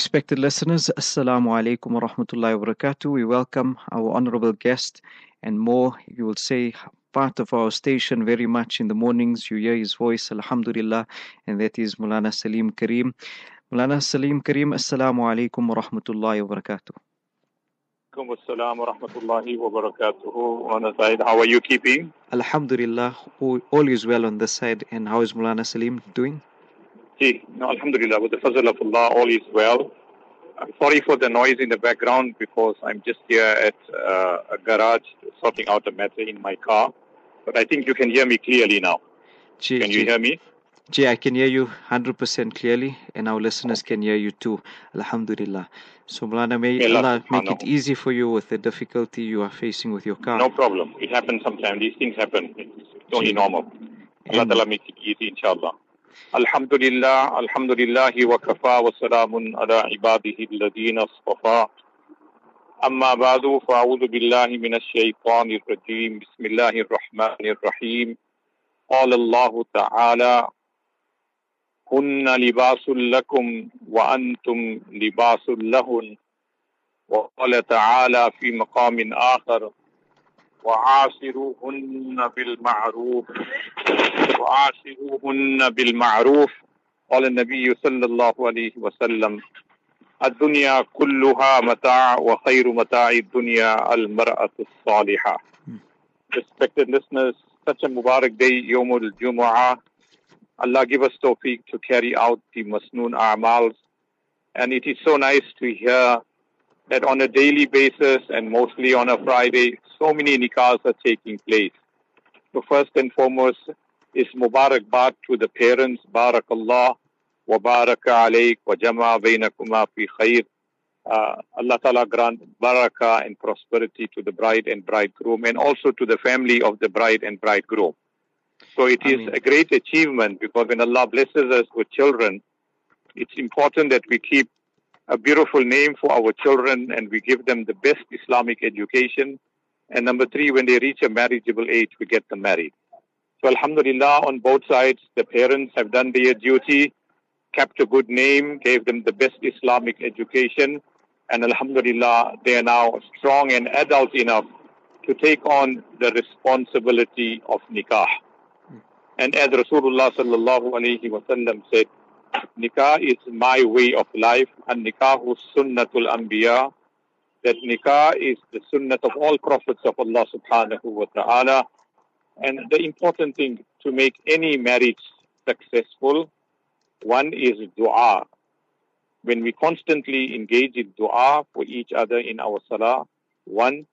Respected listeners, Assalamu alaikum wa rahmatullahi wa barakatuh. We welcome our honorable guest and more, you will say, part of our station very much in the mornings. You hear his voice, Alhamdulillah, and that is Mulana Saleem Karim. Mulana Saleem Karim, Assalamu alaikum wa rahmatullahi wa barakatuh. Assalam wa rahmatullahi wa barakatuh. How are you keeping? Alhamdulillah, all is well on this side. And how is Mulana Saleem doing? See, no, Alhamdulillah, with the fazl of Allah, all is well. I'm sorry for the noise in the background because I'm just here at uh, a garage sorting out a matter in my car. But I think you can hear me clearly now. Gee, can you gee. hear me? Gee, I can hear you 100% clearly, and our listeners can hear you too. Alhamdulillah. So, Mulana, may Allah make it easy for you with the difficulty you are facing with your car. No problem. It happens sometimes. These things happen. It's only normal. Allah Ta'ala make it easy, inshallah. Alhamdulillah, alhamdulillah wa kafa wa salamun ala ibadihi alladhina اصطفى. أما بعد فأعوذ بالله من الشيطان الرجيم بسم الله الرحمن الرحيم قال الله تعالى هن لباس لكم وأنتم لباس لهن وقال تعالى في مقام آخر وعاشروهن بالمعروف وعاشروهن بالمعروف قال النبي صلى الله عليه وسلم الدنيا كلها متاع وخير متاع الدنيا المرأة الصالحة Respected listeners, such a Mubarak day, Yomul Jumu'ah. Allah give us tawfiq to carry out the Masnoon A'mals. And it is so nice to hear that on a daily basis and mostly on a Friday, so many nikahs are taking place. So first and foremost is Mubarak Baat to the parents, Barakallah, wa baraka alayk wa jama bainakuma fi khair. Uh, Allah Ta'ala grant baraka and prosperity to the bride and bridegroom and also to the family of the bride and bridegroom. So it is a great achievement because when Allah blesses us with children, it's important that we keep a beautiful name for our children and we give them the best Islamic education. And number three, when they reach a marriageable age, we get them married. So Alhamdulillah, on both sides, the parents have done their duty, kept a good name, gave them the best Islamic education, and Alhamdulillah, they are now strong and adult enough to take on the responsibility of nikah. And as Rasulullah sallallahu alayhi wa said, nikah is my way of life, and nikahu sunnatul anbiya, that nikah is the sunnat of all prophets of Allah subhanahu wa ta'ala. And the important thing to make any marriage successful, one is dua. When we constantly engage in dua for each other in our salah, one.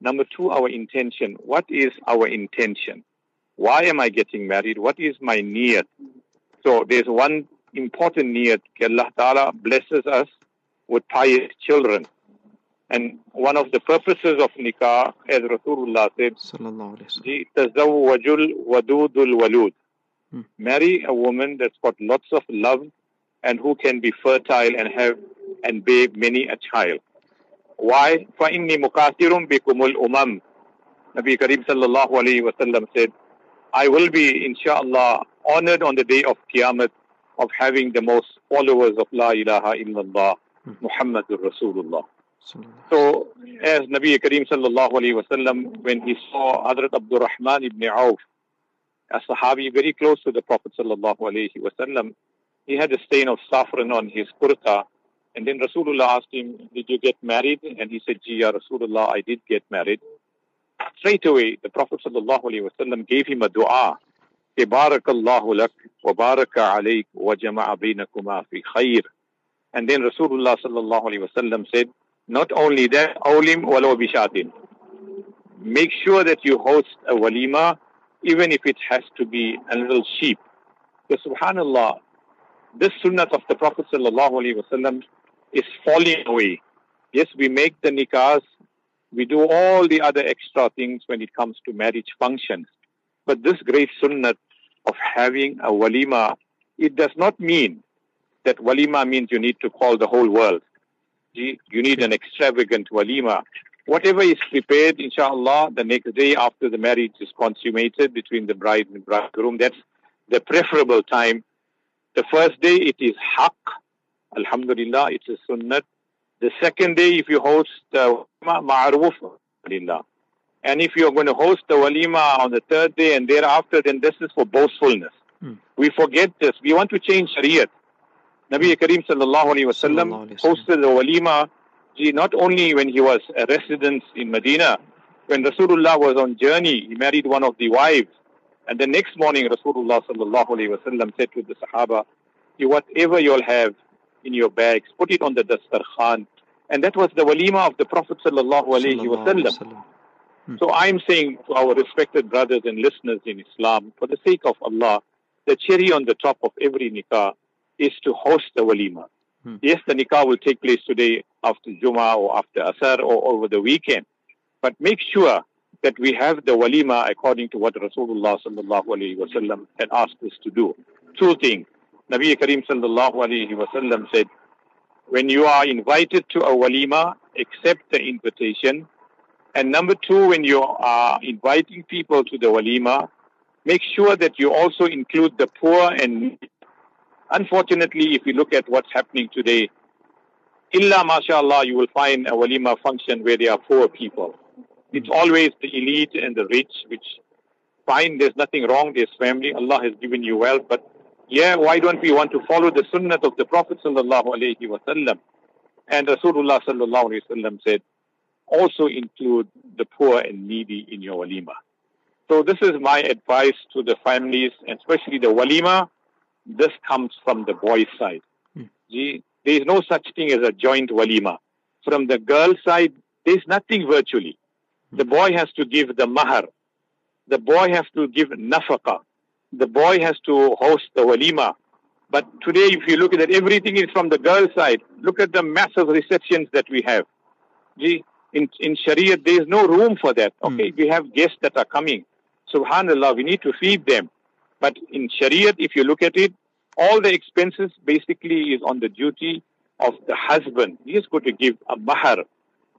Number two, our intention. What is our intention? Why am I getting married? What is my niyat? So there's one important niyat. That Allah Ta'ala blesses us with pious children. And one of the purposes of nikah, as Rasulullah said, Sallallahu alayhi wa sallam. ji tazawwajul wadudul walud. Hmm. Marry a woman that's got lots of love and who can be fertile and have and bear many a child. Why? فَإِنِّي مُكَاثِرٌ بِكُمُ الْأُمَمِ Nabi Kareem sallallahu alayhi wa sallam said, I will be, inshallah, honored on the day of Qiyamah of having the most followers of La ilaha illallah, Hmm. Muhammadur Rasulullah. So, as Nabi Kareem sallallahu alayhi wasallam, when he saw Hadrat Abdurrahman ibn Auf, a Sahabi very close to the Prophet sallallahu alayhi wasallam, he had a stain of saffron on his kurta. And then Rasulullah asked him, Did you get married? And he said, Ji, ya Rasulullah, I did get married. Straight away, the Prophet sallallahu alayhi wasallam gave him a dua. Barakallahu lak wa baraka wa jama'a bainakuma fi khair. And then Rasulullah sallallahu alayhi wasallam said, not only that, awlim bishatin. Make sure that you host a walima, even if it has to be a little sheep. So subhanallah, this sunnat of the Prophet sallallahu is falling away. Yes, we make the nikahs, we do all the other extra things when it comes to marriage functions. But this great sunnat of having a walima, it does not mean that walima means you need to call the whole world. You need an extravagant walima. Whatever is prepared, inshallah, the next day after the marriage is consummated between the bride and bridegroom, that's the preferable time. The first day it is haq Alhamdulillah, it's a sunnat. The second day, if you host the ma'aruf, alhamdulillah. And if you're going to host the walima on the third day and thereafter, then this is for boastfulness. Hmm. We forget this. We want to change Shariat. Nabi Kareem sallallahu alayhi wasallam hosted the walima not only when he was a resident in Medina, when Rasulullah was on journey, he married one of the wives. And the next morning, Rasulullah sallallahu alayhi wasallam said to the Sahaba, whatever you'll have in your bags, put it on the dastarkhan." And that was the walima of the Prophet sallallahu alayhi wasallam. alayhi wasallam. Hmm. So I'm saying to our respected brothers and listeners in Islam, for the sake of Allah, the cherry on the top of every nikah is to host the walima. Hmm. Yes, the nikah will take place today after Jummah or after Asar or over the weekend. But make sure that we have the walima according to what Rasulullah sallallahu alayhi wasallam had asked us to do. Two things. Nabi Kareem sallallahu alayhi wasallam said, when you are invited to a walima, accept the invitation and number two, when you are inviting people to the walima, make sure that you also include the poor and needy. Unfortunately, if you look at what's happening today, illa mashallah, you will find a walima function where there are poor people. It's always the elite and the rich, which fine, there's nothing wrong, there's family, Allah has given you wealth, but yeah, why don't we want to follow the sunnah of the Prophet sallallahu alayhi wasallam? And Rasulullah sallallahu alayhi wasallam said, also include the poor and needy in your walima. So this is my advice to the families, and especially the walima. This comes from the boys' side. Hmm. There is no such thing as a joint walima. From the girl side, there is nothing virtually. The boy has to give the mahar. The boy has to give nafaka. The boy has to host the walima. But today, if you look at it, everything is from the girl side. Look at the massive receptions that we have. Gee, in, in Sharia, there is no room for that. Hmm. Okay, we have guests that are coming. Subhanallah, we need to feed them. But in Sharia, if you look at it, all the expenses basically is on the duty of the husband. He's got to give a mahar.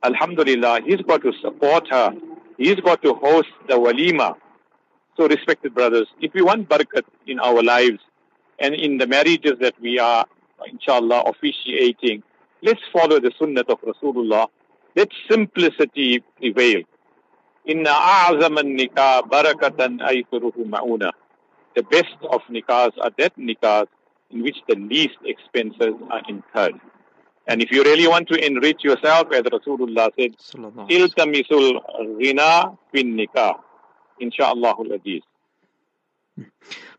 Alhamdulillah, he's got to support her. He's got to host the walima. So, respected brothers, if we want barakat in our lives and in the marriages that we are, inshallah, officiating, let's follow the sunnah of Rasulullah. Let simplicity prevail. Inna a'zam nikah barakatan ayfuruhu ma'una. The best of nikahs are that nikahs in which the least expenses are incurred. And if you really want to enrich yourself, as Rasulullah said, Sallallahu alayhi wasallam. iltamisul ghina bin nikah. Insha'Allah aziz.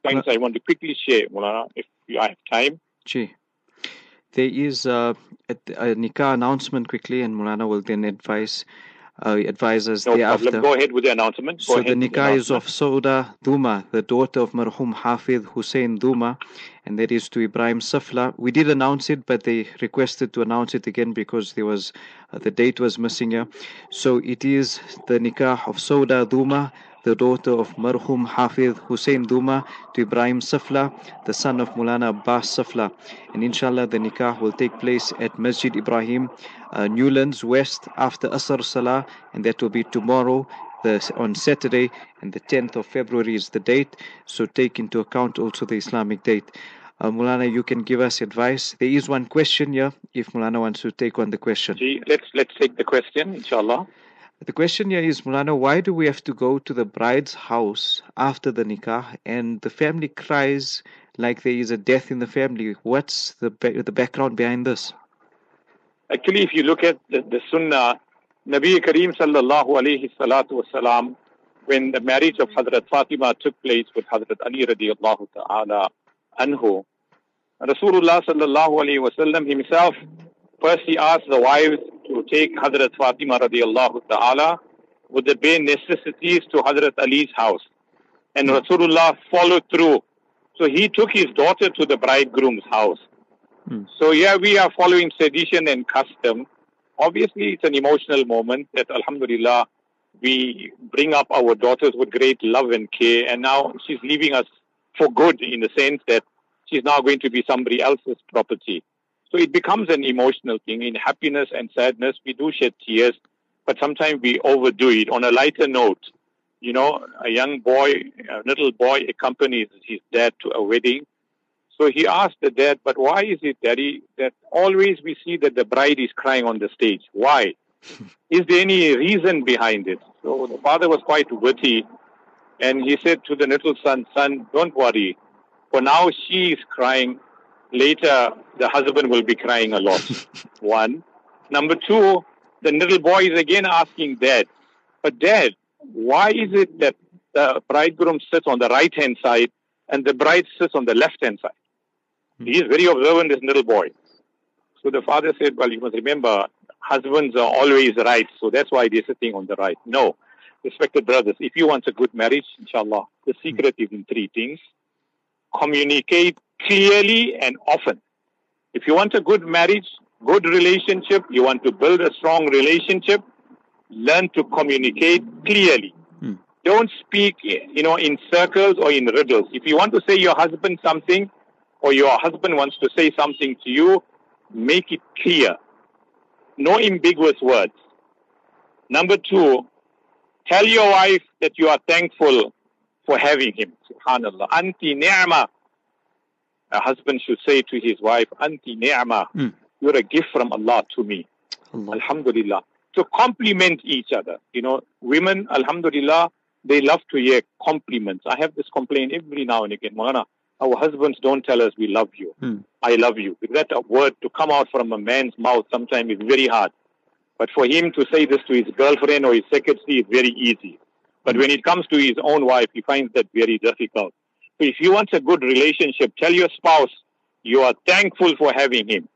Thanks. I want to quickly share, Mulana, if you have time. Gee. There is uh, a, a nikah announcement quickly, and Mulana will then advise uh, advise us No thereafter. problem. Go ahead with the announcement. Go So the nikah is of Sauda Duma, the daughter of Marhum Hafid Hussein Duma, and that is to Ibrahim Safla. We did announce it, but they requested to announce it again because there was uh, the date was missing here. So it is the nikah of Sauda Duma, the daughter of Marhum Hafid Hussein Duma, to Ibrahim Safla, the son of Mulana Abbas Safla. And inshallah, the nikah will take place at Masjid Ibrahim, uh, Newlands West, after Asr Salah, and that will be tomorrow the, on Saturday, and the 10th of February is the date. So take into account also the Islamic date. Uh, Mulana, you can give us advice. There is one question here, if Mulana wants to take on the question. Let's let's take the question, inshallah. The question here is, Mulana, why do we have to go to the bride's house after the nikah and the family cries like there is a death in the family? What's the, the background behind this? Actually, if you look at the, the Sunnah, Nabi Kareem sallallahu alayhi salatu wasalam, when the marriage of Hazrat Fatima took place with Hazrat Ali radiallahu ta'ala anhu, Rasulullah sallallahu alayhi wasallam himself first he asked the wives to take Hazrat Fatima radiallahu ta'ala with the bare necessities to Hazrat Ali's house. And Rasulullah followed through. So he took his daughter to the bridegroom's house. Hmm. So yeah, we are following tradition and custom. Obviously, it's an emotional moment that Alhamdulillah, we bring up our daughters with great love and care, and now she's leaving us for good in the sense that she's now going to be somebody else's property. So it becomes an emotional thing. In happiness and sadness, we do shed tears, but sometimes we overdo it. On a lighter note, you know, a young boy, a little boy accompanies his dad to a wedding. So he asked the dad, but why is it, daddy, that always we see that the bride is crying on the stage? Why? is there any reason behind it? So the father was quite witty and he said to the little son, son, don't worry. For now she is crying. Later the husband will be crying a lot. One. Number two, the little boy is again asking dad, but dad, why is it that the bridegroom sits on the right hand side and the bride sits on the left hand side? Hmm. He is very observant, this little boy. So the father said, Well, you must remember, husbands are always right, so that's why they're sitting on the right. No. Respected brothers, if you want a good marriage, inshallah, the secret hmm. is in three things. Communicate clearly and often. If you want a good marriage, good relationship, you want to build a strong relationship, learn to communicate clearly. Hmm. Don't speak, you know, in circles or in riddles. If you want to say your husband something, or your husband wants to say something to you, make it clear. No ambiguous words. Number two, tell your wife that you are thankful for having him. Subhanallah. Anti ni'ma. A husband should say to his wife, Anti ni'ma. Mm. You're a gift from Allah to me. Allah. Alhamdulillah. To compliment each other. You know, women, Alhamdulillah, they love to hear compliments. I have this complaint every now and again. Maulana, our husbands don't tell us we love you. Hmm. I love you. That a word to come out from a man's mouth sometimes is very hard. But for him to say this to his girlfriend or his secretary is very easy. But when it comes to his own wife, he finds that very difficult. If you want a good relationship, tell your spouse you are thankful for having him.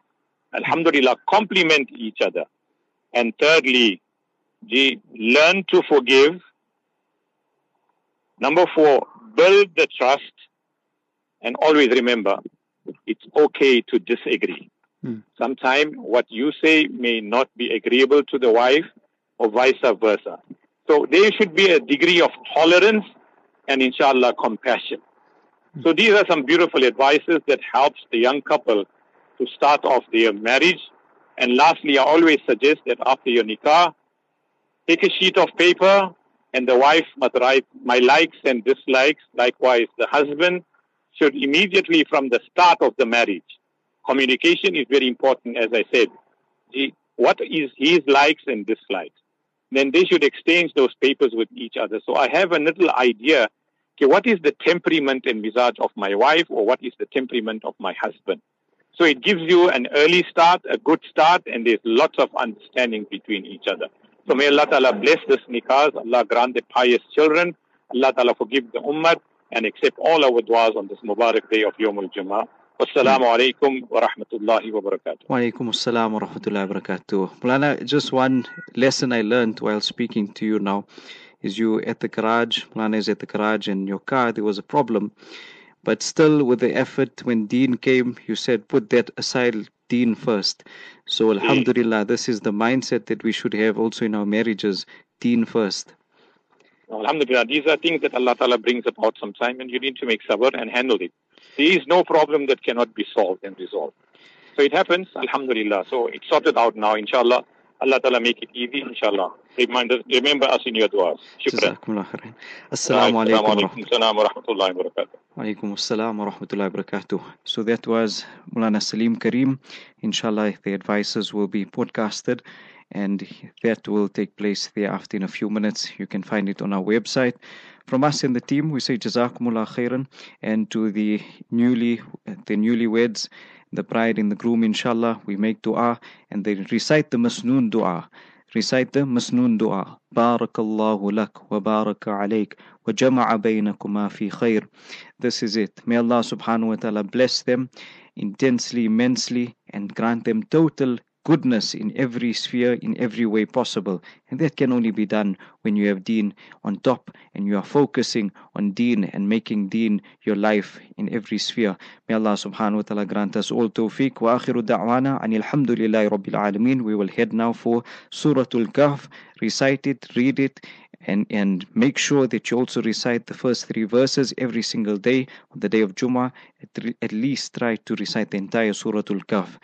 Alhamdulillah, compliment each other. And thirdly, G, learn to forgive. Number four, build the trust. And always remember, it's okay to disagree. Hmm. Sometimes what you say may not be agreeable to the wife or vice versa. So there should be a degree of tolerance and inshallah compassion. So these are some beautiful advices that helps the young couple to start off their marriage. And lastly, I always suggest that after your nikah, take a sheet of paper and the wife must write my likes and dislikes. Likewise, the husband should immediately from the start of the marriage. Communication is very important, as I said. He, what is his likes and dislikes? Then they should exchange those papers with each other. So I have a little idea. Okay, what is the temperament and visage of my wife, or what is the temperament of my husband? So it gives you an early start, a good start, and there's lots of understanding between each other. So may Allah Ta'ala bless this nikahs, Allah grant the pious children, Allah Ta'ala forgive the ummah, and accept all our du'as on this Mubarak day of Yawm al-Jama'ah. Wassalamu alaikum wa rahmatullahi wa barakatuh. Wa alaikum assalam wa rahmatullahi wa barakatuh. Mulana, just one lesson I learned while speaking to you now is you at the garage, Mulana is at the garage and your car, there was a problem. But still, with the effort, when Dean came, you said, put that aside, Dean first. So, hmm. Alhamdulillah, this is the mindset that we should have also in our marriages, Dean first. Alhamdulillah, these are things that Allah Ta'ala brings about sometime and you need to make sabr and handle it. There is no problem that cannot be solved and resolved. So it happens, Alhamdulillah. So it's sorted out now, inshallah. Allah Ta'ala make it easy, inshallah. Remember, remember us in your du'as. Shukran. Jazakumullah khairan. Assalamu alaikum wa rahmatullahi wa barakatuh. Walaikum assalam wa rahmatullahi wa barakatuh. So that was Mulana Saleem Karim. Inshallah, the advices will be podcasted and that will take place thereafter in a few minutes. You can find it on our website. From us and the team, we say Jazakumullah khairan. And to the newly, the newlyweds, the bride and the groom, inshallah, we make dua and they recite the Masnoon dua. Recite the Masnoon dua. Barakallahu lak wa baraka alayk wa jama'a baynakuma fi khair. This is it. May Allah subhanahu wa ta'ala bless them intensely, immensely, and grant them total goodness in every sphere, in every way possible. And that can only be done when you have deen on top and you are focusing on deen and making deen your life in every sphere. May Allah subhanahu wa ta'ala grant us all tawfiq. Wa akhiru da'wana anil hamdulillahi rabbil alameen. We will head now for Suratul Kahf. Recite it, read it, and, and make sure that you also recite the first three verses every single day on the day of Jummah. At, at least try to recite the entire Suratul Kahf.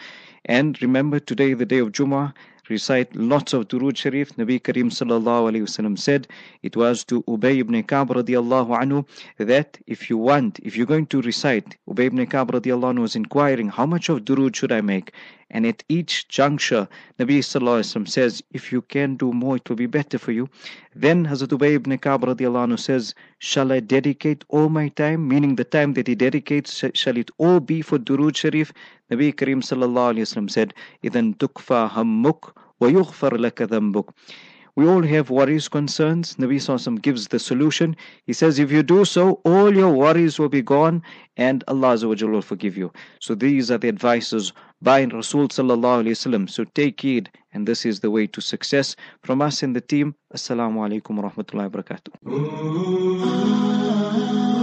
And remember today, the day of Jummah, recite lots of Durood Sharif. Nabi Karim sallallahu wasallam said it was to Ubay ibn Ka'b radiallahu anhu that if you want, if you're going to recite, Ubay ibn Ka'b radiallahu anhu was inquiring, how much of Durood should I make? And at each juncture, Nabi Sallallahu Alaihi Wasallam says, if you can do more, it will be better for you. Then Hazrat Ubay ibn Ka'b radiallahu anhu says, shall I dedicate all my time? Meaning the time that he dedicates, shall it all be for Durood Sharif? Nabi Karim Sallallahu Alaihi Wasallam said, إِذَن تُكْفَى هَمُّكْ وَيُغْفَرْ لَكَ ذَنْبُكْ we all have worries, concerns. Nabi Sallallahu gives the solution. He says, if you do so, all your worries will be gone and Allah will forgive you. So these are the advices by Rasul Sallallahu Alaihi Wasallam. So take heed and this is the way to success. From us in the team, Assalamu alaikum wa rahmatullahi wa barakatuh.